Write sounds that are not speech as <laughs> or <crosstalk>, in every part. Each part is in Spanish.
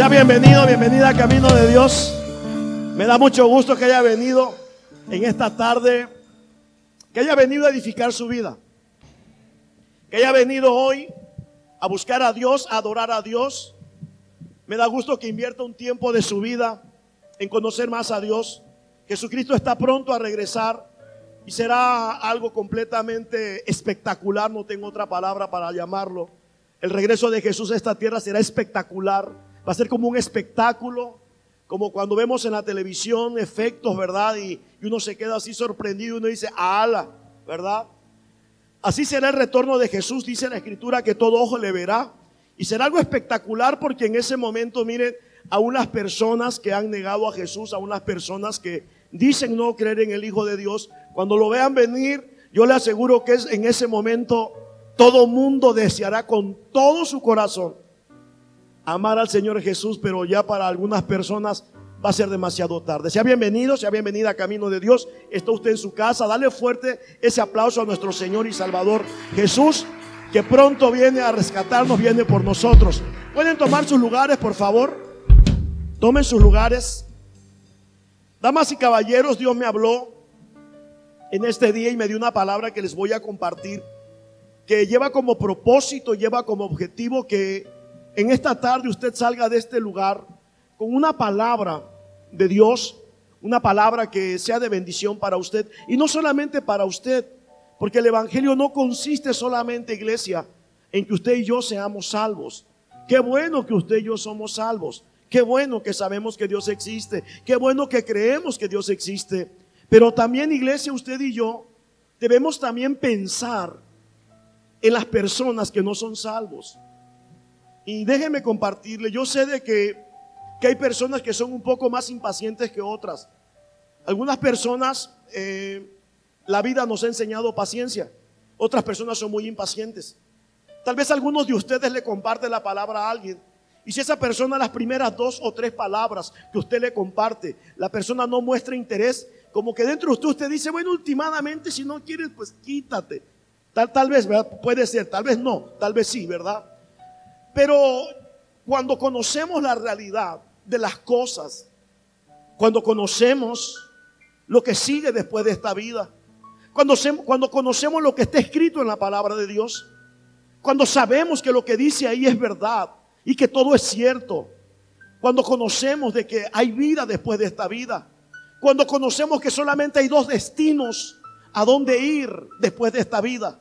Sea bienvenido, bienvenida a Camino de Dios. Me da mucho gusto que haya venido en esta tarde, que haya venido a edificar su vida, que haya venido hoy a buscar a Dios, a adorar a Dios. Me da gusto que invierta un tiempo de su vida en conocer más a Dios. Jesucristo está pronto a regresar y será algo completamente espectacular, no tengo otra palabra para llamarlo. El regreso de Jesús a esta tierra será espectacular, va a ser como un espectáculo, como cuando vemos en la televisión efectos, ¿verdad? Y, uno se queda así sorprendido uno dice, ala, ¿verdad? Así será el retorno de Jesús, dice la escritura, que todo ojo le verá. Y será algo espectacular porque en ese momento, miren, a unas personas que han negado a Jesús, a unas personas que dicen no creer en el Hijo de Dios, cuando lo vean venir, yo le aseguro que es en ese momento todo mundo deseará con todo su corazón amar al Señor Jesús, pero ya para algunas personas va a ser demasiado tarde. Sea bienvenido, sea bienvenida a Camino de Dios. Está usted en su casa. Dale fuerte ese aplauso a nuestro Señor y Salvador Jesús, que pronto viene a rescatarnos, viene por nosotros. Pueden tomar sus lugares, por favor. Tomen sus lugares. Damas y caballeros, Dios me habló en este día y me dio una palabra que les voy a compartir, que lleva como propósito, lleva como objetivo que en esta tarde usted salga de este lugar con una palabra de Dios, una palabra que sea de bendición para usted y no solamente para usted, porque el Evangelio no consiste solamente, iglesia, en que usted y yo seamos salvos. Qué bueno que usted y yo somos salvos. Qué bueno que sabemos que Dios existe. Qué bueno que creemos que Dios existe. Pero también, iglesia, usted y yo debemos también pensar en las personas que no son salvos. Y déjeme compartirle, yo sé de que, que hay personas que son un poco más impacientes que otras. Algunas personas, eh, la vida nos ha enseñado paciencia. Otras personas son muy impacientes. Tal vez algunos de ustedes le comparten la palabra a alguien. Y si esa persona las primeras dos o tres palabras que usted le comparte, la persona no muestra interés, como que dentro de usted usted dice, bueno, últimamente si no quieres, pues quítate. Tal, tal vez, ¿verdad? Puede ser, tal vez no, tal vez sí, ¿verdad? Pero cuando conocemos la realidad de las cosas, cuando conocemos lo que sigue después de esta vida, cuando, cuando conocemos lo que está escrito en la palabra de Dios, cuando sabemos que lo que dice ahí es verdad y que todo es cierto, cuando conocemos de que hay vida después de esta vida, cuando conocemos que solamente hay dos destinos a dónde ir después de esta vida,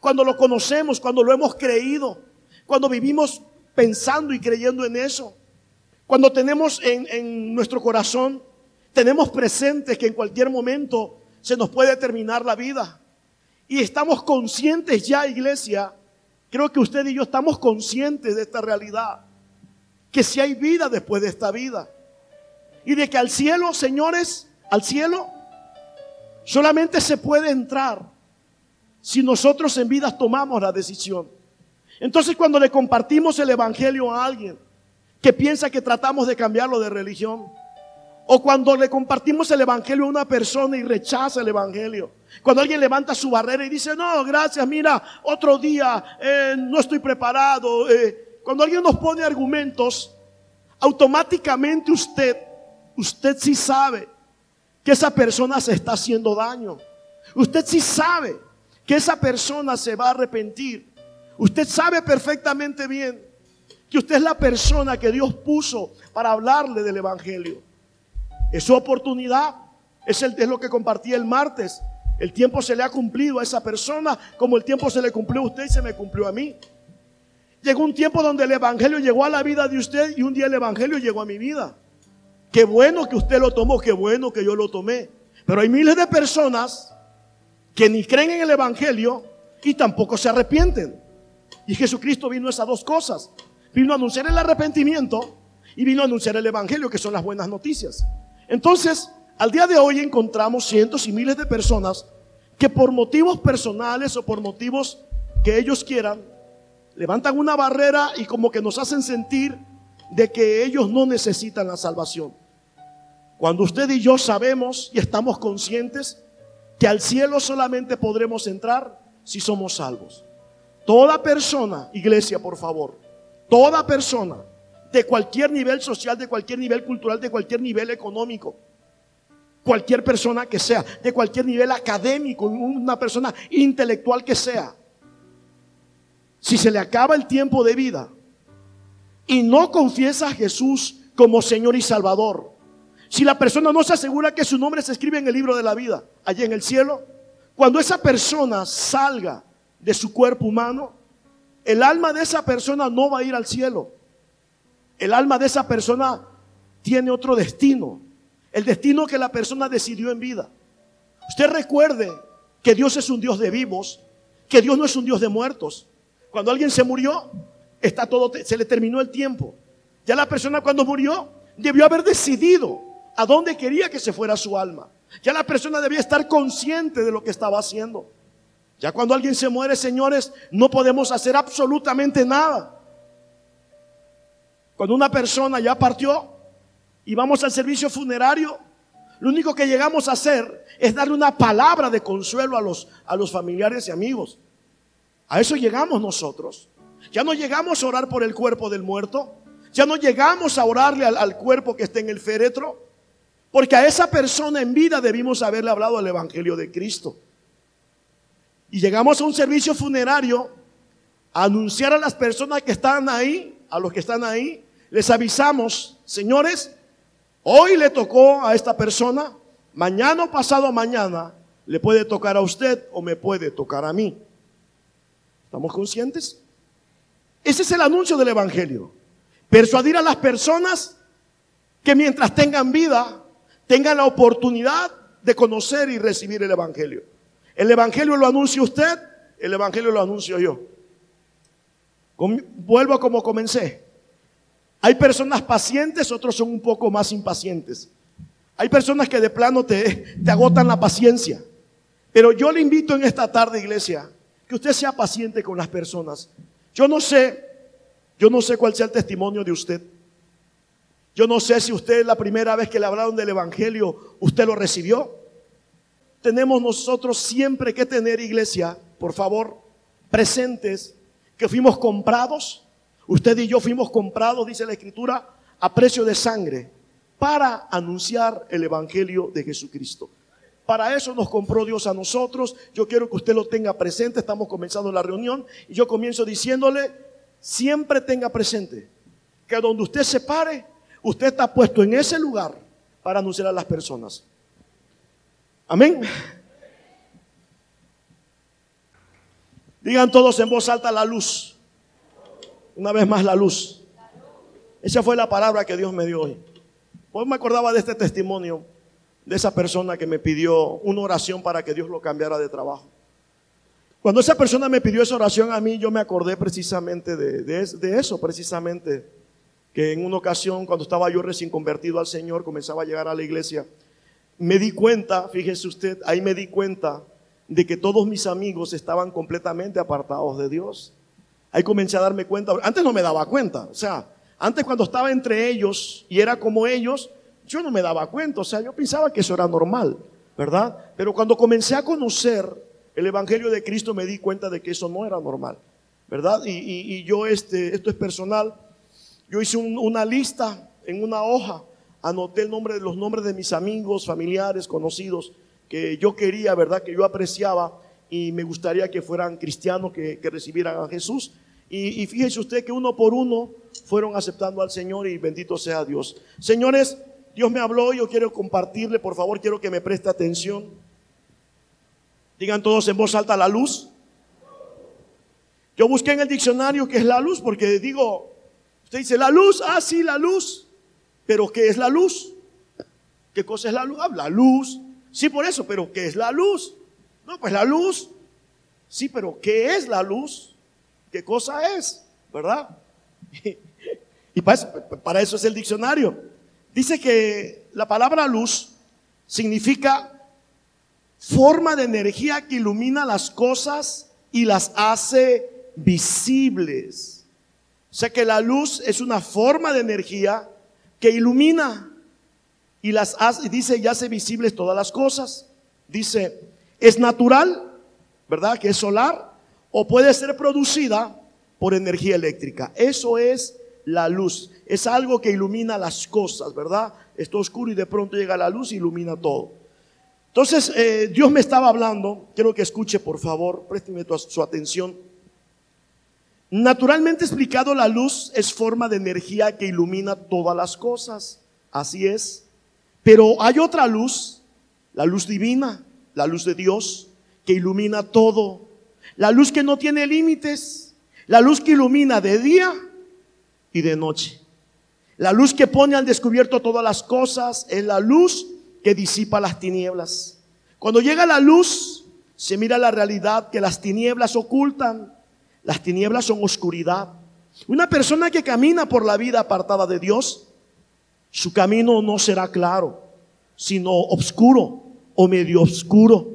cuando lo conocemos, cuando lo hemos creído, cuando vivimos pensando y creyendo en eso, cuando tenemos en, nuestro corazón, tenemos presente que en cualquier momento se nos puede terminar la vida. Y estamos conscientes ya, iglesia, creo que usted y yo estamos conscientes de esta realidad, que si hay vida después de esta vida. Y de que al cielo, señores, al cielo, solamente se puede entrar si nosotros en vida tomamos la decisión. Entonces cuando le compartimos el Evangelio a alguien que piensa que tratamos de cambiarlo de religión, o cuando le compartimos el Evangelio a una persona y rechaza el Evangelio, cuando alguien levanta su barrera y dice, no, gracias, mira, otro día, eh, no estoy preparado, eh, cuando alguien nos pone argumentos, automáticamente usted, usted sí sabe que esa persona se está haciendo daño. Usted sí sabe que esa persona se va a arrepentir. Usted sabe perfectamente bien que usted es la persona que Dios puso para hablarle del Evangelio. Es su oportunidad. Es, el, lo que compartí el martes. El tiempo se le ha cumplido a esa persona como el tiempo se le cumplió a usted y se me cumplió a mí. Llegó un tiempo donde el Evangelio llegó a la vida de usted y un día el Evangelio llegó a mi vida. Qué bueno que usted lo tomó, qué bueno que yo lo tomé. Pero hay miles de personas que ni creen en el Evangelio y tampoco se arrepienten. Y Jesucristo vino a esas dos cosas. Vino a anunciar el arrepentimiento y vino a anunciar el Evangelio, que son las buenas noticias. Entonces, al día de hoy encontramos cientos y miles de personas que por motivos personales o por motivos que ellos quieran, levantan una barrera y como que nos hacen sentir de que ellos no necesitan la salvación. Cuando usted y yo sabemos y estamos conscientes que al cielo solamente podremos entrar si somos salvos. Toda persona, iglesia, por favor, toda persona de cualquier nivel social, de cualquier nivel cultural, de cualquier nivel económico. Cualquier persona que sea, de cualquier nivel académico, una persona intelectual que sea. Si se le acaba el tiempo de vida y no confiesa a Jesús como Señor y Salvador, si la persona no se asegura que su nombre se escribe en el libro de la vida, allí en el cielo, cuando esa persona salga de su cuerpo humano, el alma de esa persona no va a ir al cielo. El alma de esa persona tiene otro destino. El destino que la persona decidió en vida. Usted recuerde que Dios es un Dios de vivos, que Dios no es un Dios de muertos. Cuando alguien se murió, está todo, se le terminó el tiempo. Ya la persona cuando murió debió haber decidido a dónde quería que se fuera su alma. Ya la persona debía estar consciente de lo que estaba haciendo. Ya cuando alguien se muere, señores, no podemos hacer absolutamente nada. Cuando una persona ya partió y vamos al servicio funerario, lo único que llegamos a hacer es darle una palabra de consuelo a los, a los familiares y amigos. A eso llegamos nosotros. Ya no llegamos a orar por el cuerpo del muerto. Ya no llegamos a orarle al, al cuerpo que está en el féretro. Porque a esa persona en vida debimos haberle hablado al Evangelio de Cristo. Y llegamos a un servicio funerario a anunciar a las personas que están ahí, a los que están ahí, les avisamos, señores, hoy le tocó a esta persona, mañana o pasado mañana le puede tocar a usted o me puede tocar a mí. ¿Estamos conscientes? Ese es el anuncio del Evangelio. Persuadir a las personas que mientras tengan vida, tengan la oportunidad de conocer y recibir el Evangelio. El Evangelio lo anuncia usted, el Evangelio lo anuncio yo. Vuelvo a como comencé. Hay personas pacientes, otros son un poco más impacientes. Hay personas que de plano te, te agotan la paciencia. Pero yo le invito en esta tarde, iglesia, que usted sea paciente con las personas. Yo no sé, yo no sé cuál sea el testimonio de usted. Yo no sé si usted la primera vez que le hablaron del Evangelio, usted lo recibió. Tenemos nosotros siempre que tener, iglesia, por favor, presentes, que fuimos comprados Usted y yo fuimos comprados, dice la Escritura, a precio de sangre para anunciar el Evangelio de Jesucristo. Para eso nos compró Dios a nosotros. Yo quiero que usted lo tenga presente. Estamos comenzando la reunión y yo comienzo diciéndole, siempre tenga presente que donde usted se pare, usted está puesto en ese lugar para anunciar a las personas. Amén. Digan todos en voz alta la luz. Una vez más la luz. Esa fue la palabra que Dios me dio hoy. Pues me acordaba de este testimonio de esa persona que me pidió una oración para que Dios lo cambiara de trabajo. Cuando esa persona me pidió esa oración a mí, yo me acordé precisamente de, de, eso, precisamente, que en una ocasión, cuando estaba yo recién convertido al Señor, comenzaba a llegar a la iglesia, me di cuenta, fíjese usted, ahí me di cuenta de que todos mis amigos estaban completamente apartados de Dios. Ahí comencé a darme cuenta. Antes no me daba cuenta. O sea, antes cuando estaba entre ellos y era como ellos, yo no me daba cuenta. O sea, yo pensaba que eso era normal, ¿verdad? Pero cuando comencé a conocer el Evangelio de Cristo me di cuenta de que eso no era normal, ¿verdad? Y, yo, este, esto es personal. Yo hice una lista en una hoja, anoté el nombre los nombres de mis amigos, familiares, conocidos, que yo quería, ¿verdad? Que yo apreciaba y me gustaría que fueran cristianos que, recibieran a Jesús. Y, fíjese usted que uno por uno fueron aceptando al Señor y bendito sea Dios. Señores, Dios me habló, yo quiero compartirle, por favor, quiero que me preste atención. Digan todos en voz alta la luz. Yo busqué en el diccionario qué es la luz, porque digo, usted dice la luz, ah, sí, la luz, pero ¿qué es la luz? ¿Qué cosa es la luz? Habla luz. Sí, por eso, pero ¿qué es la luz? No, pues la luz. Sí, pero ¿qué es la luz? ¿Qué cosa es? ¿Verdad? <laughs> Y para eso, es el diccionario. Dice que la palabra luz significa forma de energía que ilumina las cosas y las hace visibles. O sea que la luz es una forma de energía que ilumina y las hace, dice, y hace visibles todas las cosas. Dice, es natural, ¿verdad? Que es solar, o puede ser producida por energía eléctrica. Eso es la luz. Es algo que ilumina las cosas, ¿verdad? Está oscuro y de pronto llega la luz y ilumina todo. Entonces, eh, Dios me estaba hablando, quiero que escuche por favor, présteme su atención. Naturalmente explicado, la luz es forma de energía que ilumina todas las cosas, así es. Pero hay otra luz, la luz divina, la luz de Dios, que ilumina todo. La luz que no tiene límites, la luz que ilumina de día y de noche. La luz que pone al descubierto todas las cosas es la luz que disipa las tinieblas. Cuando llega la luz, se mira la realidad que las tinieblas ocultan. Las tinieblas son oscuridad. Una persona que camina por la vida apartada de Dios, su camino no será claro, sino oscuro o medio oscuro.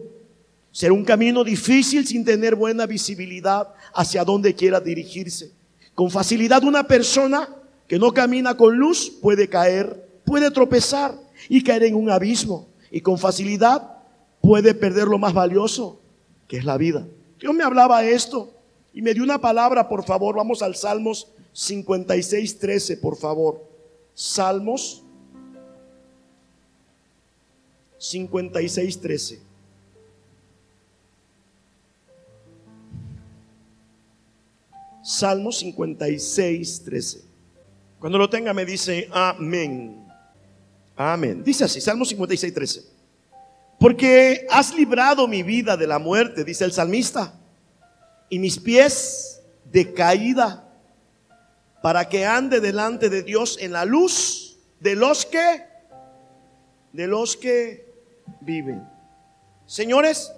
Será un camino difícil sin tener buena visibilidad hacia donde quiera dirigirse. Con facilidad una persona que no camina con luz puede caer, puede tropezar y caer en un abismo. Y con facilidad puede perder lo más valioso, que es la vida. Dios me hablaba esto y me dio una palabra, por favor. Vamos al Salmos 56, 13, por favor. Salmos 56, 13. Salmos 56, 13. Cuando lo tenga me dice amén. Amén. Dice así, Salmo 56, 13. Porque has librado mi vida de la muerte, dice el salmista, y mis pies de caída, para que ande delante de Dios en la luz de los que, de los que viven. Señores,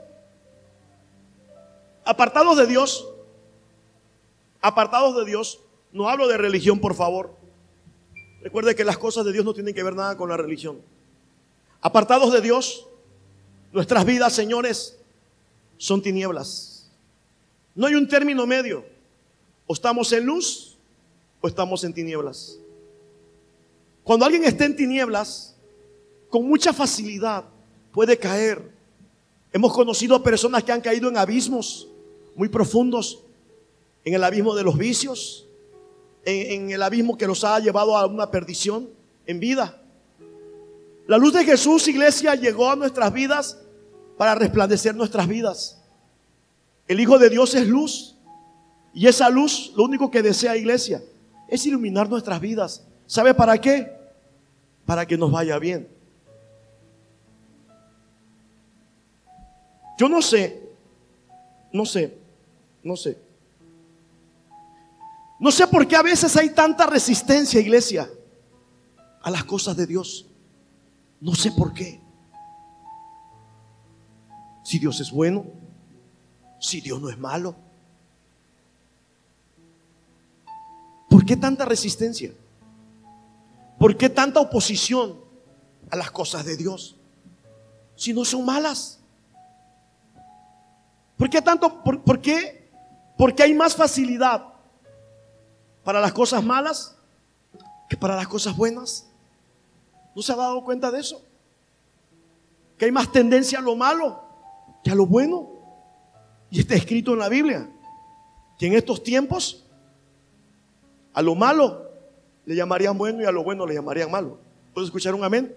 apartados de Dios, apartados de Dios, no hablo de religión, por favor. Recuerde que las cosas de Dios no tienen que ver nada con la religión. Apartados de Dios, nuestras vidas, señores, son tinieblas. No hay un término medio. O estamos en luz o estamos en tinieblas. Cuando alguien está en tinieblas, con mucha facilidad puede caer. Hemos conocido personas que han caído en abismos muy profundos, en el abismo de los vicios, en, el abismo que los ha llevado a una perdición en vida. La luz de Jesús, iglesia, llegó a nuestras vidas para resplandecer nuestras vidas. El Hijo de Dios es luz. Y esa luz, lo único que desea, iglesia, es iluminar nuestras vidas. ¿Sabe para qué? Para que nos vaya bien. Yo no sé, no sé, no sé. No sé por qué a veces hay tanta resistencia, iglesia, a las cosas de Dios. No sé por qué. Si Dios es bueno, si Dios no es malo. ¿Por qué tanta resistencia? ¿Por qué tanta oposición a las cosas de Dios? Si no son malas. ¿Por qué tanto? ¿Por, por qué? Porque hay más facilidad para las cosas malas que para las cosas buenas. ¿No se ha dado cuenta de eso? Que hay más tendencia a lo malo que a lo bueno. Y está escrito en la Biblia que en estos tiempos a lo malo le llamarían bueno y a lo bueno le llamarían malo. ¿Puedes escuchar un amén?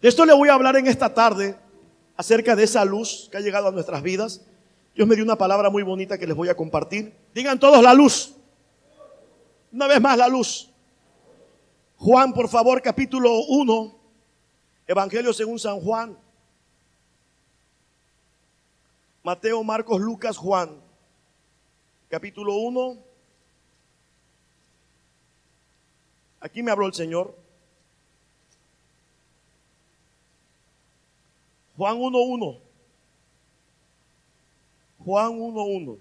De esto le voy a hablar en esta tarde acerca de esa luz que ha llegado a nuestras vidas. Dios me dio una palabra muy bonita que les voy a compartir. Digan todos la luz. Una vez más la luz. Juan, por favor, capítulo 1, Evangelio según San Juan. Mateo, Marcos, Lucas, Juan. Capítulo 1. Aquí me habló el Señor. Juan 1.1. Juan 1.1.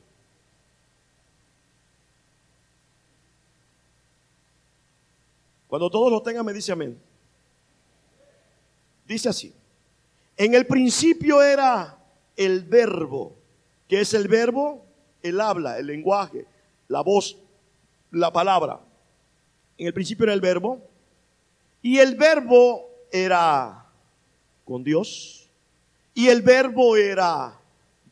Cuando todos lo tengan, me dice amén. Dice así. En el principio era el verbo. que es el verbo? El habla, el lenguaje, la voz, la palabra. En el principio era el verbo. Y el verbo era con Dios. Y el verbo era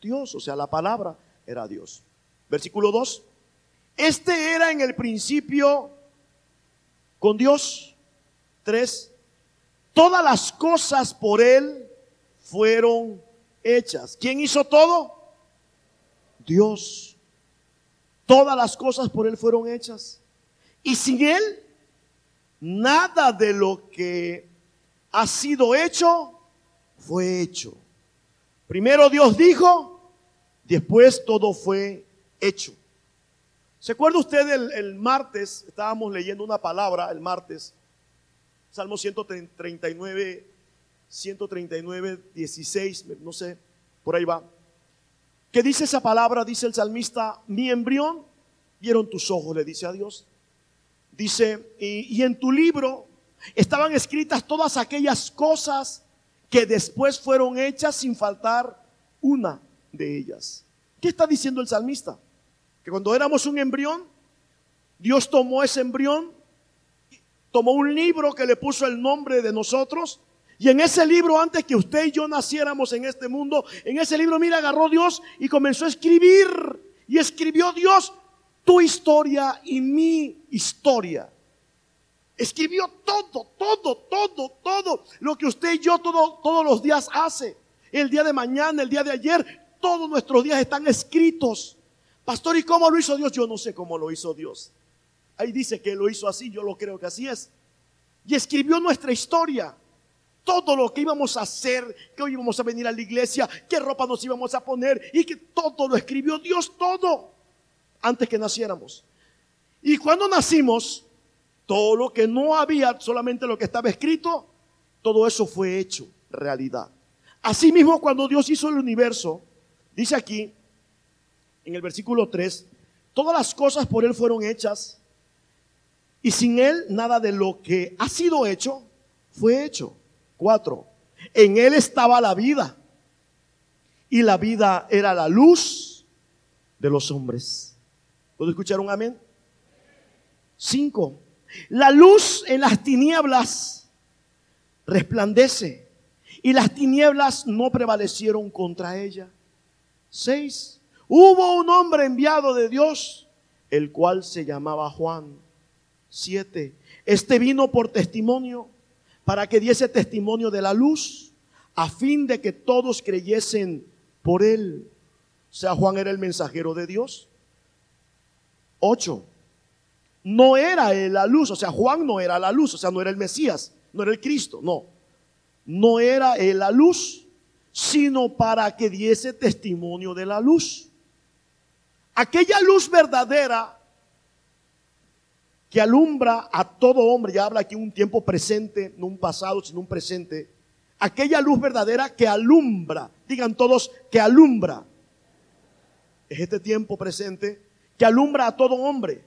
Dios, o sea, la palabra era Dios. Versículo 2. Este era en el principio con Dios. Tres, todas las cosas por Él fueron hechas. ¿Quién hizo todo? Dios. Todas las cosas por Él fueron hechas. Y sin Él, nada de lo que ha sido hecho fue hecho. Primero Dios dijo, después todo fue hecho. ¿Se acuerda usted el, el, martes? Estábamos leyendo una palabra el martes. Salmo 139, 139, 16, no sé, por ahí va. ¿Qué dice esa palabra? Dice el salmista, mi embrión vieron tus ojos, le dice a Dios. Dice, y, y en tu libro estaban escritas todas aquellas cosas que después fueron hechas sin faltar una de ellas. ¿Qué está diciendo el salmista? Que cuando éramos un embrión, Dios tomó ese embrión, tomó un libro que le puso el nombre de nosotros, y en ese libro, antes que usted y yo naciéramos en este mundo, en ese libro, mira, agarró Dios y comenzó a escribir. Y escribió Dios tu historia y mi historia. Escribió todo, todo, todo, todo lo que usted y yo todo, todos los días hace. El día de mañana, el día de ayer, todos nuestros días están escritos. Pastor, ¿y cómo lo hizo Dios? Yo no sé cómo lo hizo Dios. Ahí dice que lo hizo así, yo lo creo que así es. Y escribió nuestra historia. Todo lo que íbamos a hacer, que hoy íbamos a venir a la iglesia, qué ropa nos íbamos a poner y que todo lo escribió Dios, todo, antes que naciéramos. Y cuando nacimos, todo lo que no había, solamente lo que estaba escrito, todo eso fue hecho realidad. Asimismo, cuando Dios hizo el universo, dice aquí, en el versículo 3, todas las cosas por Él fueron hechas y sin Él nada de lo que ha sido hecho fue hecho. Cuatro, en Él estaba la vida y la vida era la luz de los hombres. ¿Puedo escuchar un amén? Cinco, la luz en las tinieblas resplandece y las tinieblas no prevalecieron contra ella. Seis, Hubo un hombre enviado de Dios, el cual se llamaba Juan. Siete. Este vino por testimonio, para que diese testimonio de la luz, a fin de que todos creyesen por él. O sea, Juan era el mensajero de Dios. Ocho. No era él la luz, o sea, Juan no era la luz, o sea, no era el Mesías, no era el Cristo, no. No era él la luz, sino para que diese testimonio de la luz. Aquella luz verdadera que alumbra a todo hombre, ya habla aquí un tiempo presente, no un pasado, sino un presente. Aquella luz verdadera que alumbra, digan todos, que alumbra. Es este tiempo presente que alumbra a todo hombre.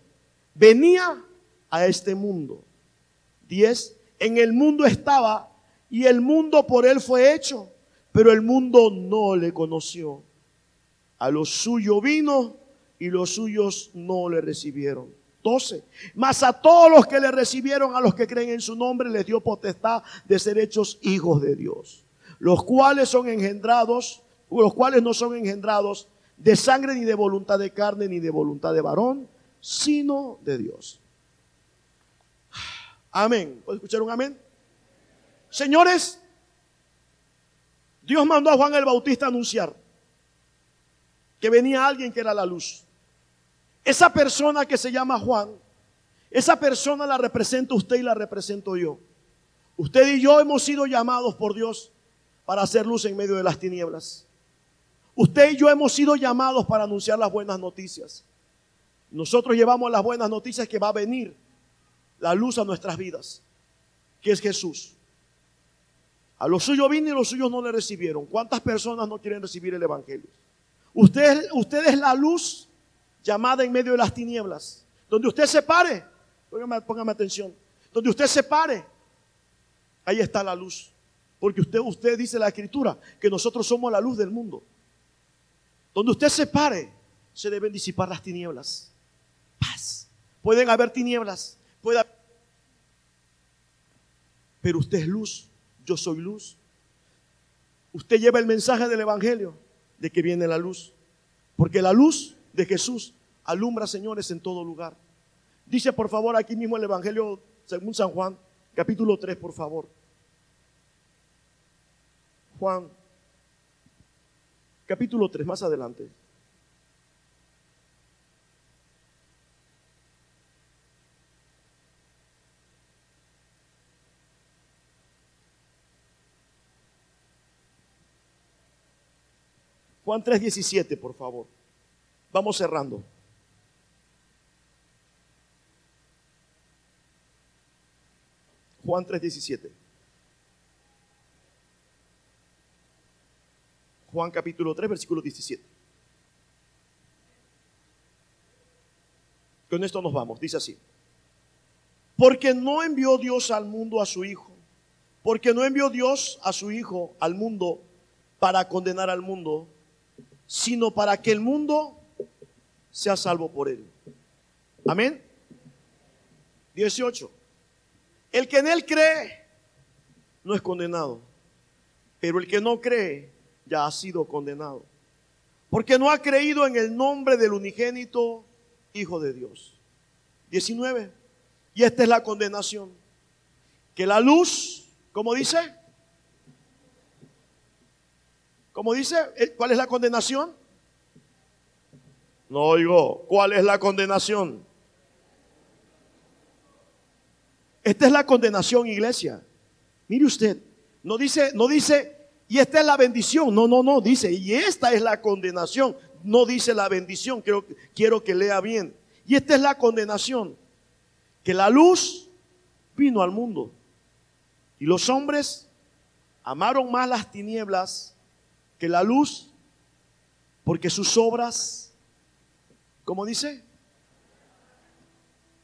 Venía a este mundo. Diez, en el mundo estaba y el mundo por él fue hecho, pero el mundo no le conoció. A lo suyo vino y los suyos no le recibieron. 12. Mas a todos los que le recibieron, a los que creen en su nombre, les dio potestad de ser hechos hijos de Dios. Los cuales son engendrados, los cuales no son engendrados de sangre ni de voluntad de carne ni de voluntad de varón, sino de Dios. Amén. ¿Puedo escuchar un amén? Señores, Dios mandó a Juan el Bautista a anunciar que venía alguien que era la luz. Esa persona que se llama Juan, esa persona la representa usted y la represento yo. Usted y yo hemos sido llamados por Dios para hacer luz en medio de las tinieblas. Usted y yo hemos sido llamados para anunciar las buenas noticias. Nosotros llevamos las buenas noticias que va a venir la luz a nuestras vidas, que es Jesús. A los suyos vino y los suyos no le recibieron. ¿Cuántas personas no quieren recibir el Evangelio? Usted, usted es la luz llamada en medio de las tinieblas. Donde usted se pare, póngame, atención, donde usted se pare, ahí está la luz. Porque usted, usted dice la escritura que nosotros somos la luz del mundo. Donde usted se pare, se deben disipar las tinieblas. Paz. Pueden haber tinieblas, puede pero usted es luz, yo soy luz. Usted lleva el mensaje del Evangelio de que viene la luz. Porque la luz de Jesús Alumbra, señores, en todo lugar. Dice, por favor, aquí mismo el Evangelio según San Juan, capítulo 3, por favor. Juan, capítulo 3, más adelante. Juan 3:17, por favor. Vamos cerrando. Juan 3:17. Juan capítulo 3, versículo 17. Con esto nos vamos, dice así. Porque no envió Dios al mundo a su Hijo, porque no envió Dios a su Hijo al mundo para condenar al mundo, sino para que el mundo sea salvo por él. Amén. 18. El que en él cree no es condenado, pero el que no cree ya ha sido condenado, porque no ha creído en el nombre del unigénito Hijo de Dios. 19. Y esta es la condenación, que la luz, como dice, como dice, eh, ¿cuál es la condenación? No oigo, ¿cuál es la condenación? Esta es la condenación, iglesia. Mire usted, no dice, no dice, y esta es la bendición. No, no, no, dice, y esta es la condenación. No dice la bendición, quiero, quiero que lea bien. Y esta es la condenación, que la luz vino al mundo. Y los hombres amaron más las tinieblas que la luz, porque sus obras, ¿cómo dice?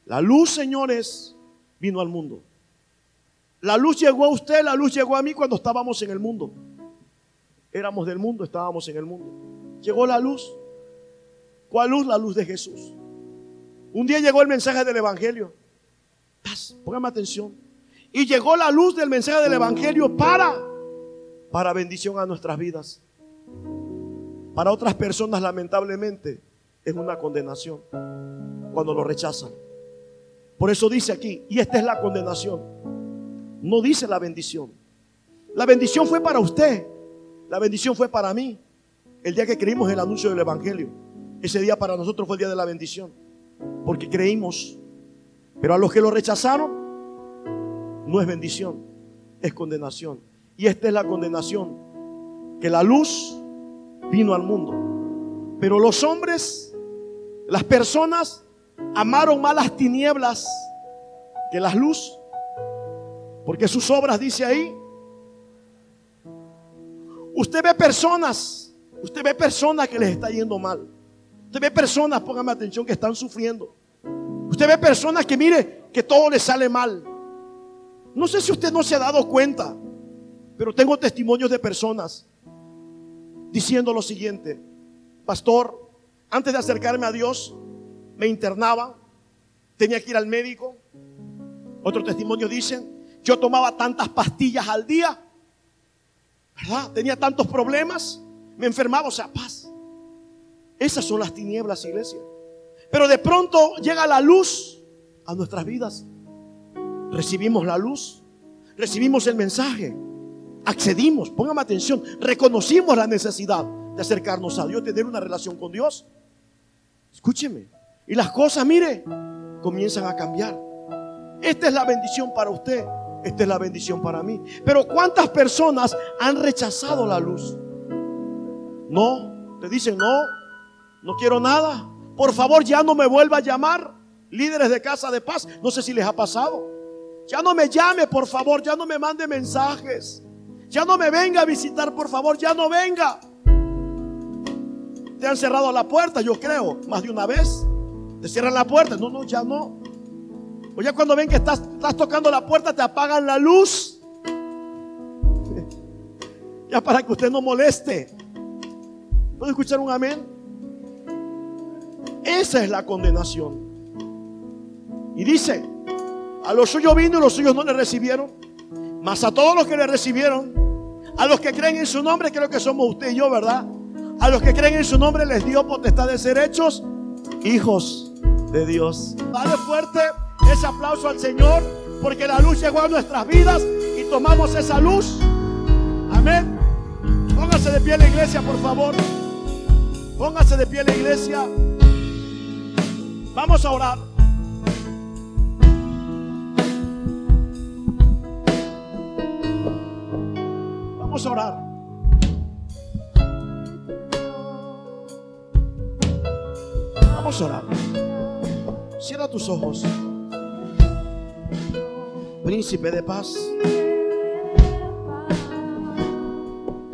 La luz, señores, vino al mundo. La luz llegó a usted, la luz llegó a mí cuando estábamos en el mundo. Éramos del mundo, estábamos en el mundo. Llegó la luz. ¿Cuál luz? La luz de Jesús. Un día llegó el mensaje del Evangelio. Póngame atención. Y llegó la luz del mensaje del Evangelio para para bendición a nuestras vidas. Para otras personas, lamentablemente, es una condenación cuando lo rechazan. Por eso dice aquí, y esta es la condenación. No dice la bendición. La bendición fue para usted. La bendición fue para mí. El día que creímos el anuncio del Evangelio. Ese día para nosotros fue el día de la bendición. Porque creímos. Pero a los que lo rechazaron, no es bendición, es condenación. Y esta es la condenación, que la luz vino al mundo. Pero los hombres, las personas, amaron más las tinieblas que las luz. Porque sus obras, dice ahí, usted ve personas, usted ve personas que les está yendo mal. Usted ve personas, póngame atención, que están sufriendo. Usted ve personas que mire que todo les sale mal. No sé si usted no se ha dado cuenta. Pero tengo testimonios de personas diciendo lo siguiente, pastor, antes de acercarme a Dios, me internaba, tenía que ir al médico. Otros testimonios dicen, yo tomaba tantas pastillas al día, ¿verdad? Tenía tantos problemas, me enfermaba, o sea, paz. Esas son las tinieblas, iglesia. Pero de pronto llega la luz a nuestras vidas. Recibimos la luz, recibimos el mensaje accedimos, póngame atención, reconocimos la necesidad de acercarnos a Dios, tener una relación con Dios. Escúcheme. Y las cosas, mire, comienzan a cambiar. Esta es la bendición para usted, esta es la bendición para mí. Pero ¿cuántas personas han rechazado la luz? No, te dicen, no, no quiero nada. Por favor, ya no me vuelva a llamar. Líderes de casa de paz, no sé si les ha pasado. Ya no me llame, por favor, ya no me mande mensajes. Ya no me venga a visitar, por favor, ya no venga. Te han cerrado la puerta, yo creo, más de una vez. Te cierran la puerta. No, no, ya no. O ya cuando ven que estás, estás tocando la puerta, te apagan la luz. <laughs> ya para que usted no moleste. ¿Puedo escuchar un amén? Esa es la condenación. Y dice, a los suyos vino y los suyos no le recibieron. Mas a todos los que le recibieron, a los que creen en su nombre, creo que somos usted y yo, ¿verdad? A los que creen en su nombre les dio potestad de ser hechos hijos de Dios. Dale fuerte ese aplauso al Señor porque la luz llegó a nuestras vidas y tomamos esa luz. Amén. Póngase de pie la iglesia, por favor. Póngase de pie la iglesia. Vamos a orar. Vamos a orar. Vamos a orar. Cierra tus ojos. Príncipe de paz.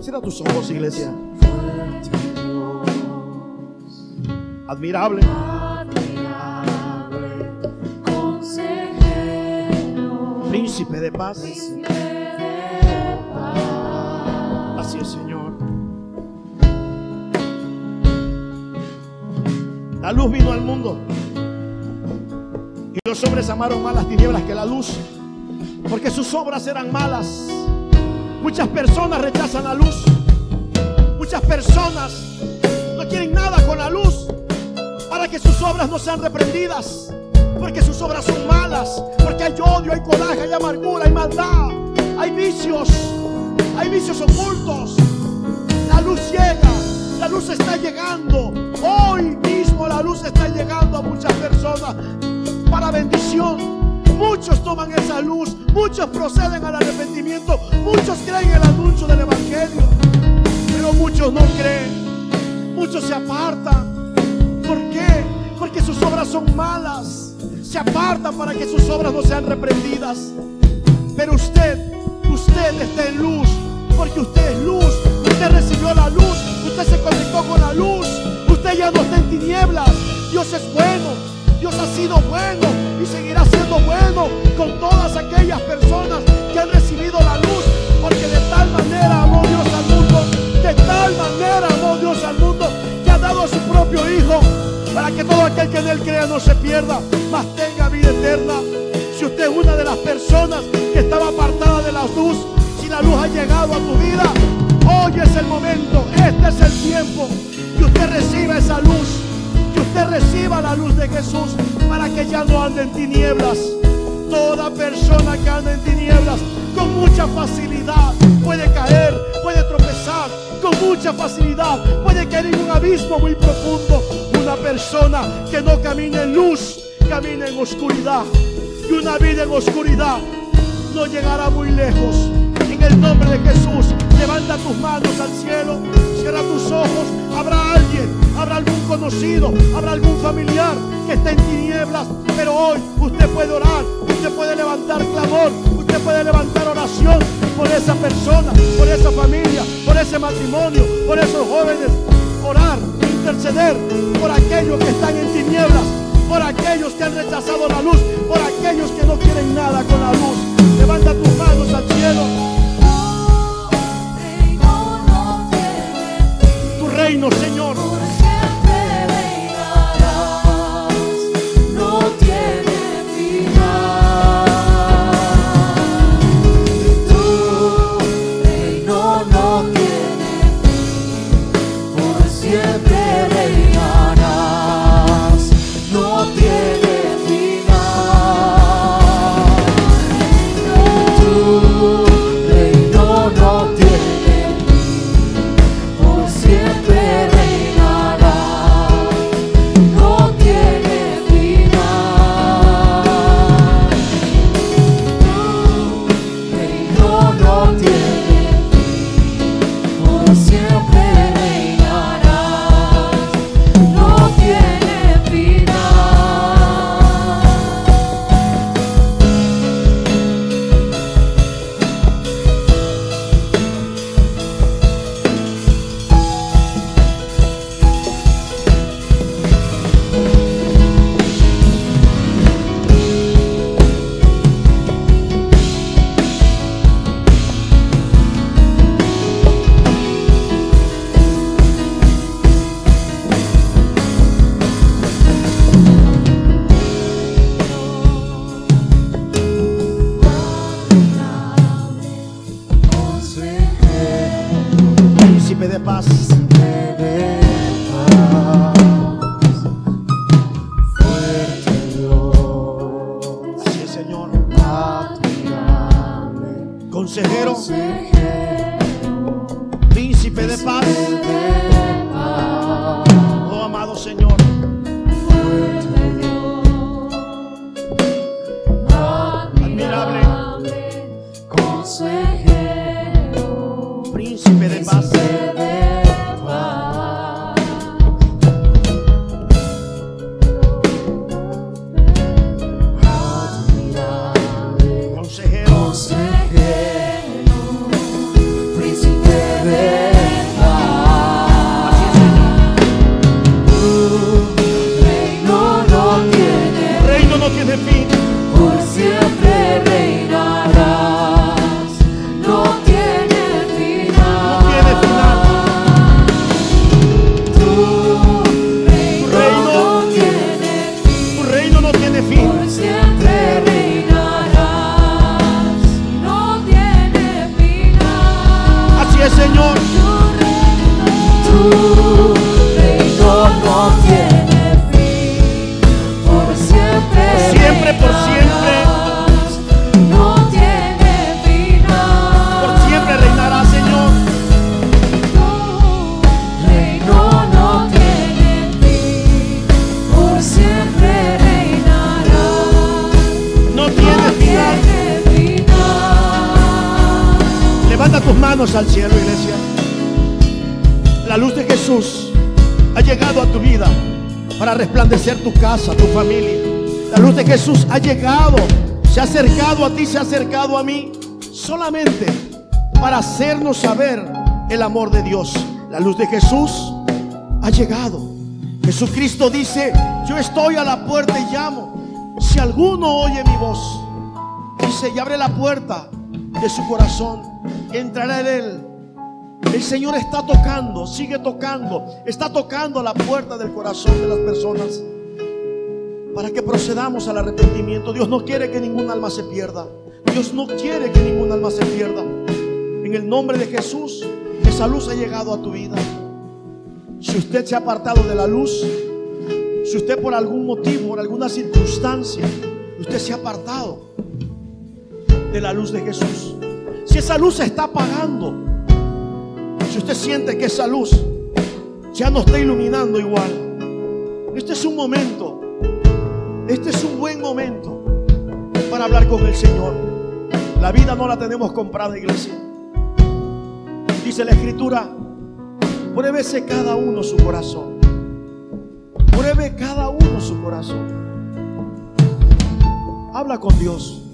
Cierra tus ojos, iglesia. Admirable. Príncipe de paz. Así es, Señor. La luz vino al mundo. Los hombres amaron más las tinieblas que la luz. Porque sus obras eran malas. Muchas personas rechazan la luz. Muchas personas no quieren nada con la luz. Para que sus obras no sean reprendidas. Porque sus obras son malas. Porque hay odio, hay coraje, hay amargura, hay maldad. Hay vicios. Hay vicios ocultos. La luz llega. La luz está llegando. Hoy mismo la luz está llegando a muchas personas para bendición. Muchos toman esa luz, muchos proceden al arrepentimiento, muchos creen el anuncio del Evangelio, pero muchos no creen, muchos se apartan. ¿Por qué? Porque sus obras son malas, se apartan para que sus obras no sean reprendidas. Pero usted, usted está en luz, porque usted es luz, usted recibió la luz, usted se conectó con la luz, usted ya no está en tinieblas. Dios es bueno, Dios ha sido bueno y seguirá siendo bueno con todas aquellas personas que han recibido la luz, porque de tal manera amó Dios al mundo, de tal manera amó Dios al mundo, que ha dado a su propio Hijo, para que todo aquel que en él crea no se pierda, mas tenga vida eterna. Si usted es una de las personas que estaba apartada de la luz, si la luz ha llegado a tu vida, hoy es el momento, este es el tiempo que usted reciba esa luz usted reciba la luz de Jesús para que ya no ande en tinieblas. Toda persona que anda en tinieblas con mucha facilidad puede caer, puede tropezar, con mucha facilidad puede caer en un abismo muy profundo. Una persona que no camina en luz, camina en oscuridad. Y una vida en oscuridad no llegará muy lejos. En el nombre de Jesús, levanta tus manos al cielo, cierra tus ojos. Habrá alguien, habrá algún conocido, habrá algún familiar que esté en tinieblas. Pero hoy usted puede orar, usted puede levantar clamor, usted puede levantar oración por esa persona, por esa familia, por ese matrimonio, por esos jóvenes. Orar, interceder por aquellos que están en tinieblas, por aquellos que han rechazado la luz, por aquellos que no quieren nada con la luz. Levanta tus manos al cielo. Reino, Señor. Al cielo, iglesia. La luz de Jesús ha llegado a tu vida para resplandecer tu casa, tu familia. La luz de Jesús ha llegado, se ha acercado a ti, se ha acercado a mí, solamente para hacernos saber el amor de Dios. La luz de Jesús ha llegado. Jesucristo dice, yo estoy a la puerta y llamo. Si alguno oye mi voz, dice, y abre la puerta de su corazón, entrará en él. El Señor está tocando, sigue tocando, está tocando la puerta del corazón de las personas para que procedamos al arrepentimiento. Dios no quiere que ningún alma se pierda. Dios no quiere que ningún alma se pierda. En el nombre de Jesús, esa luz ha llegado a tu vida. Si usted se ha apartado de la luz, si usted por algún motivo, por alguna circunstancia, usted se ha apartado de la luz de Jesús. Si esa luz se está apagando, si usted siente que esa luz ya no está iluminando igual, este es un momento, este es un buen momento para hablar con el Señor. La vida no la tenemos comprada, iglesia. Dice la escritura, pruébese cada uno su corazón. Pruebe cada uno su corazón. Habla con Dios.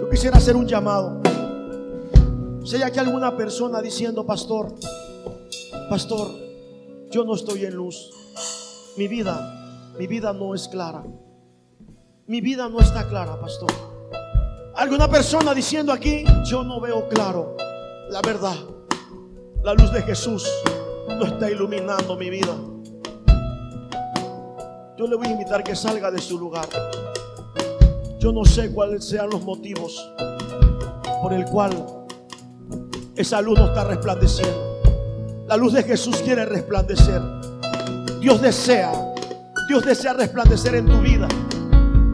Yo quisiera hacer un llamado. Si hay aquí alguna persona diciendo, pastor, pastor, yo no estoy en luz. Mi vida, mi vida no es clara. Mi vida no está clara, pastor. Alguna persona diciendo aquí, yo no veo claro la verdad. La luz de Jesús no está iluminando mi vida. Yo le voy a invitar que salga de su lugar. Yo no sé cuáles sean los motivos por el cual esa luz no está resplandeciendo. La luz de Jesús quiere resplandecer. Dios desea, Dios desea resplandecer en tu vida,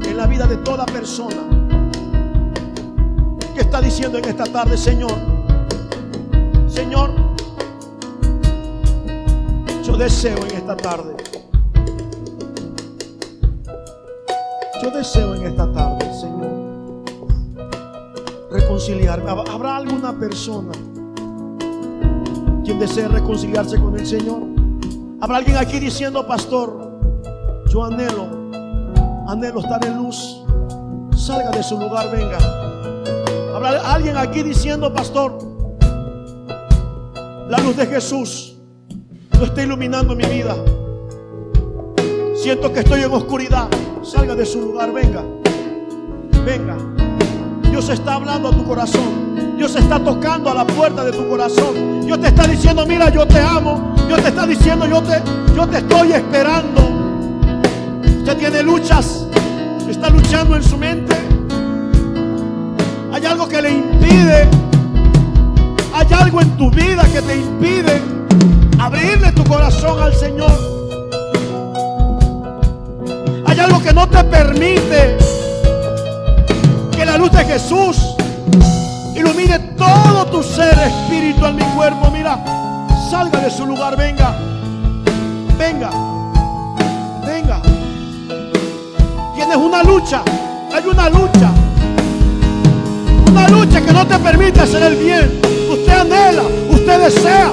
en la vida de toda persona. ¿Qué está diciendo en esta tarde, Señor? Señor, yo deseo en esta tarde. Yo deseo en esta tarde, Señor, reconciliarme. ¿Hab- ¿Habrá alguna persona quien desee reconciliarse con el Señor? ¿Habrá alguien aquí diciendo, pastor, yo anhelo, anhelo estar en luz? Salga de su lugar, venga. ¿Habrá alguien aquí diciendo, pastor, la luz de Jesús no está iluminando mi vida? Siento que estoy en oscuridad. Salga de su lugar, venga. Venga. Dios está hablando a tu corazón. Dios está tocando a la puerta de tu corazón. Dios te está diciendo, mira, yo te amo. Dios te está diciendo, yo te, yo te estoy esperando. Usted tiene luchas. Está luchando en su mente. Hay algo que le impide. Hay algo en tu vida que te impide abrirle tu corazón al Señor. Hay algo que no te permite que la luz de Jesús Ilumine todo tu ser, espíritu, en mi cuerpo. Mira, salga de su lugar, venga. Venga. Venga. Tienes una lucha. Hay una lucha. Una lucha que no te permite hacer el bien. Usted anhela, usted desea.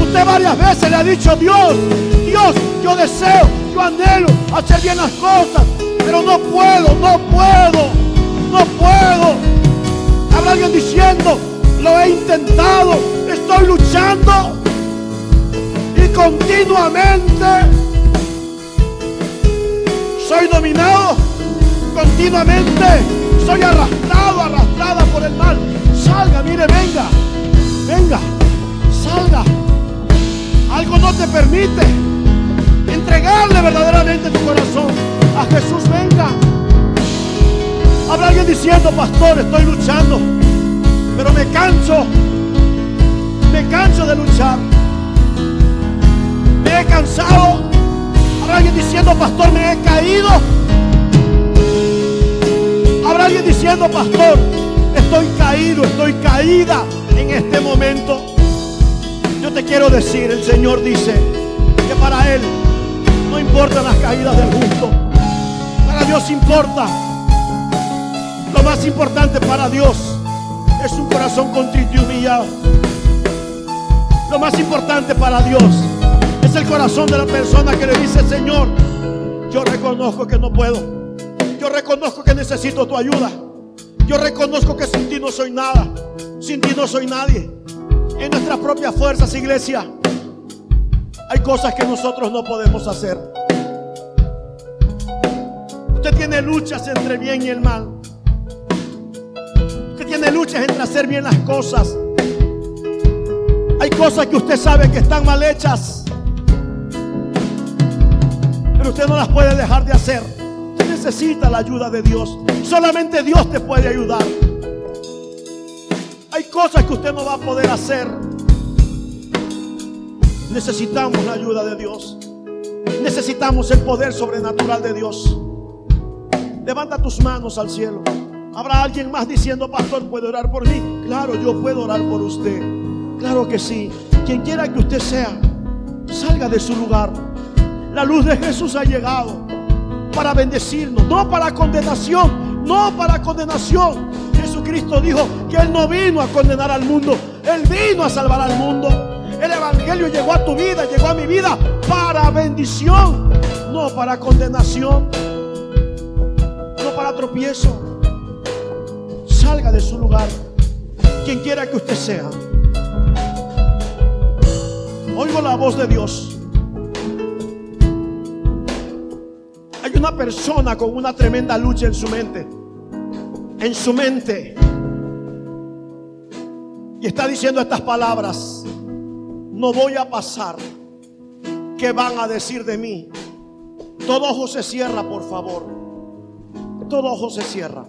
Usted varias veces le ha dicho, Dios, Dios, yo deseo, yo anhelo hacer bien las cosas. Pero no puedo, no puedo, no puedo. Habrá alguien diciendo, lo he intentado, estoy luchando. Y continuamente soy dominado, continuamente soy arrastrado, arrastrada por el mal. Salga, mire, venga, venga, salga. Algo no te permite entregarle verdaderamente tu corazón a Jesús. Venga. Habrá alguien diciendo, pastor, estoy luchando, pero me canso, me canso de luchar. Me he cansado. Habrá alguien diciendo, pastor, me he caído. Habrá alguien diciendo, pastor, estoy caído, estoy caída en este momento. Yo te quiero decir, el Señor dice que para Él no importan las caídas del justo. Para Dios importa. Importante para Dios es un corazón contrito y humillado. Lo más importante para Dios es el corazón de la persona que le dice, Señor, yo reconozco que no puedo. Yo reconozco que necesito tu ayuda. Yo reconozco que sin ti no soy nada. Sin ti no soy nadie. En nuestras propias fuerzas, iglesia, hay cosas que nosotros no podemos hacer. Usted tiene luchas entre bien y el mal. Tiene luchas entre hacer bien las cosas. Hay cosas que usted sabe que están mal hechas. Pero usted no las puede dejar de hacer. Usted necesita la ayuda de Dios. Solamente Dios te puede ayudar. Hay cosas que usted no va a poder hacer. Necesitamos la ayuda de Dios. Necesitamos el poder sobrenatural de Dios. Levanta tus manos al cielo. Habrá alguien más diciendo, pastor, ¿puede orar por mí? Claro, yo puedo orar por usted. Claro que sí. Quien quiera que usted sea, salga de su lugar. La luz de Jesús ha llegado para bendecirnos, no para condenación, no para condenación. Jesucristo dijo que Él no vino a condenar al mundo, Él vino a salvar al mundo. El Evangelio llegó a tu vida, llegó a mi vida para bendición, no para condenación, no para tropiezo. Salga de su lugar, quien quiera que usted sea. Oigo la voz de Dios. Hay una persona con una tremenda lucha en su mente. En su mente. Y está diciendo estas palabras. No voy a pasar. ¿Qué van a decir de mí? Todo ojo se cierra, por favor. Todo ojo se cierra.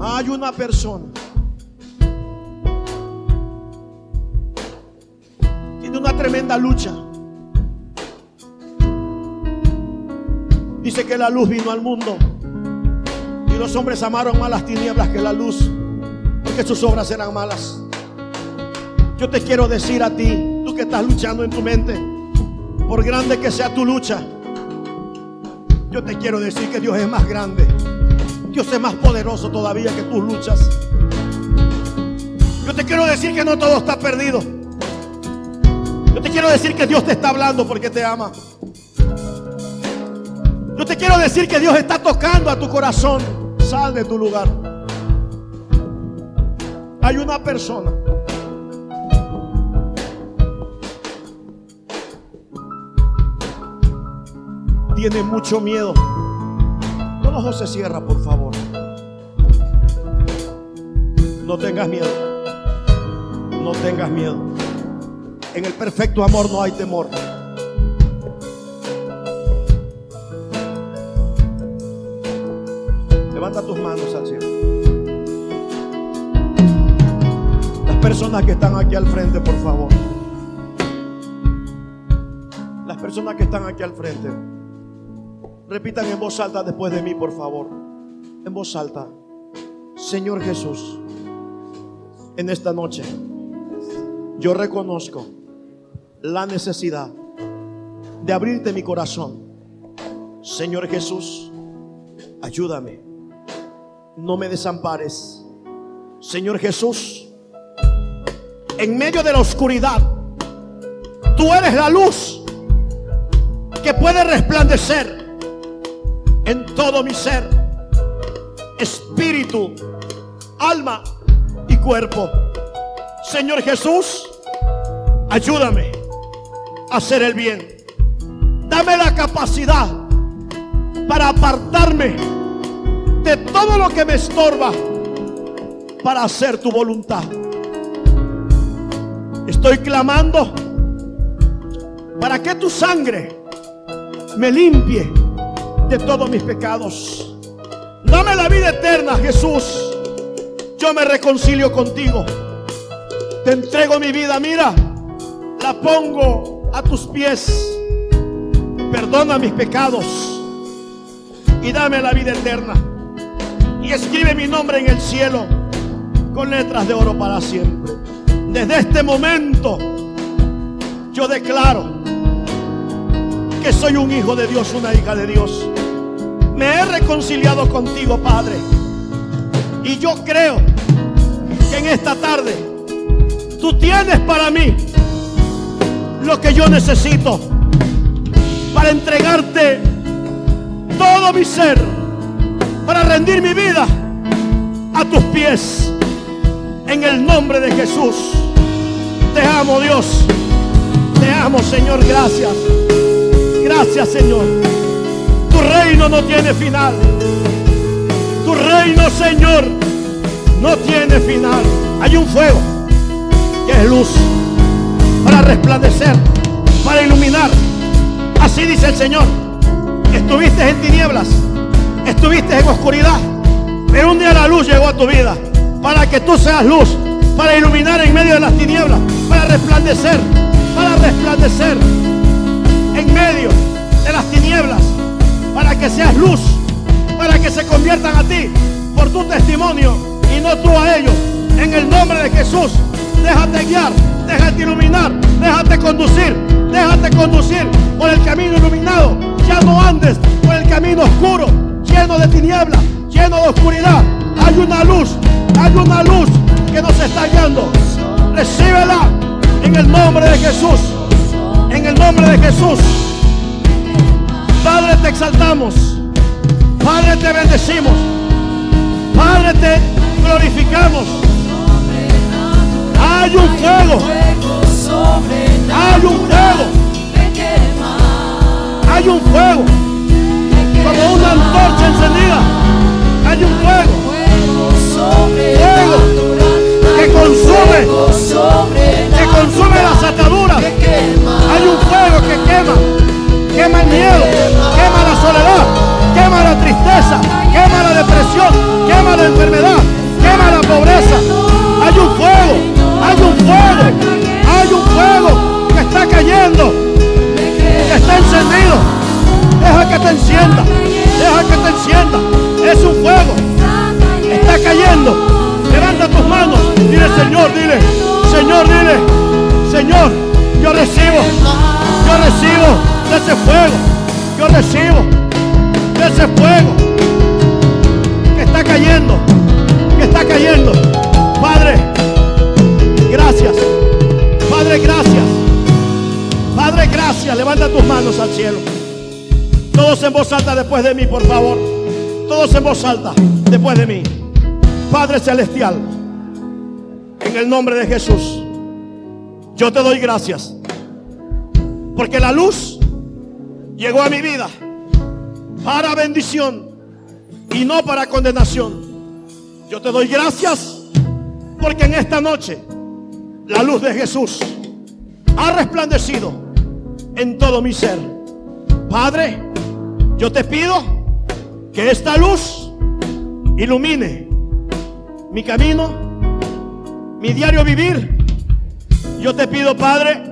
Hay una persona. Tiene una tremenda lucha. Dice que la luz vino al mundo. Y los hombres amaron más las tinieblas que la luz. Porque sus obras eran malas. Yo te quiero decir a ti, tú que estás luchando en tu mente, por grande que sea tu lucha, yo te quiero decir que Dios es más grande. Dios es más poderoso todavía que tus luchas. Yo te quiero decir que no todo está perdido. Yo te quiero decir que Dios te está hablando porque te ama. Yo te quiero decir que Dios está tocando a tu corazón. Sal de tu lugar. Hay una persona. Tiene mucho miedo. Los ojos se cierra, por favor. No tengas miedo. No tengas miedo. En el perfecto amor no hay temor. Levanta tus manos al cielo. Las personas que están aquí al frente, por favor. Las personas que están aquí al frente. Repitan en voz alta después de mí, por favor. En voz alta. Señor Jesús, en esta noche, yo reconozco la necesidad de abrirte mi corazón. Señor Jesús, ayúdame. No me desampares. Señor Jesús, en medio de la oscuridad, tú eres la luz que puede resplandecer en todo mi ser, espíritu, alma cuerpo. Señor Jesús, ayúdame a hacer el bien. Dame la capacidad para apartarme de todo lo que me estorba para hacer tu voluntad. Estoy clamando para que tu sangre me limpie de todos mis pecados. Dame la vida eterna, Jesús. Yo me reconcilio contigo. Te entrego mi vida, mira, la pongo a tus pies. Perdona mis pecados y dame la vida eterna. Y escribe mi nombre en el cielo con letras de oro para siempre. Desde este momento yo declaro que soy un hijo de Dios, una hija de Dios. Me he reconciliado contigo, Padre. Y yo creo que en esta tarde tú tienes para mí lo que yo necesito para entregarte todo mi ser, para rendir mi vida a tus pies. En el nombre de Jesús. Te amo, Dios. Te amo, Señor. Gracias. Gracias, Señor. Tu reino no tiene final. Reino, Señor, no tiene final. Hay un fuego que es luz para resplandecer, para iluminar. Así dice el Señor. Estuviste en tinieblas, estuviste en oscuridad, pero un día la luz llegó a tu vida para que tú seas luz, para iluminar en medio de las tinieblas, para resplandecer, para resplandecer en medio de las tinieblas, para que seas luz, para que se conviertan a ti por tu testimonio y no tú a ellos. En el nombre de Jesús, déjate guiar, déjate iluminar, déjate conducir, déjate conducir por el camino iluminado. Ya no andes por el camino oscuro, lleno de tinieblas, lleno de oscuridad. Hay una luz, hay una luz que nos está guiando. Recíbela en el nombre de Jesús. En el nombre de Jesús. Padre, te exaltamos. Padre, te bendecimos. Padre, te glorificamos. Hay un fuego. Hay un fuego. Hay un fuego. Como una antorcha encendida. Hay un fuego. Fuego que consume. Que consume las ataduras. Hay un fuego que quema. Quema el miedo. Quema la soledad. Quema la tristeza. Quema la depresión. Quema la enfermedad. Quema la pobreza. Hay un fuego. Hay un fuego. Hay un fuego que está cayendo. Que está encendido. Deja que te encienda. Deja que te encienda. Es un fuego. Está cayendo. Levanta tus manos. Dile, Señor, dile. Señor, dile. Señor, yo recibo. Yo recibo de ese fuego. Yo recibo ese fuego que está cayendo. Que está cayendo. Padre, gracias. Padre, gracias. Padre, gracias. Levanta tus manos al cielo. Todos en voz alta después de mí, por favor. Todos en voz alta después de mí. Padre Celestial, en el nombre de Jesús, yo te doy gracias. Porque la luz llegó a mi vida para bendición y no para condenación. Yo te doy gracias porque en esta noche la luz de Jesús ha resplandecido en todo mi ser. Padre, yo te pido que esta luz ilumine mi camino, mi diario vivir. Yo te pido, Padre,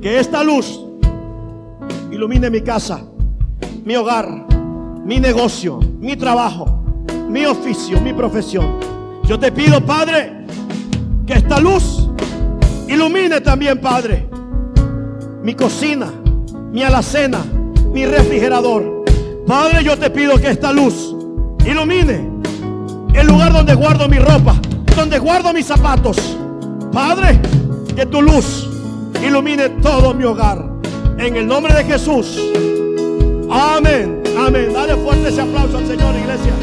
que esta luz ilumine mi casa, mi hogar, mi negocio, mi trabajo, mi oficio, mi profesión. Yo te pido, Padre, que esta luz ilumine también, Padre, mi cocina, mi alacena, mi refrigerador. Padre, yo te pido que esta luz ilumine el lugar donde guardo mi ropa, donde guardo mis zapatos. Padre, que tu luz ilumine todo mi hogar. En el nombre de Jesús. Amén. Amén. Dale fuerte ese aplauso al Señor, iglesia.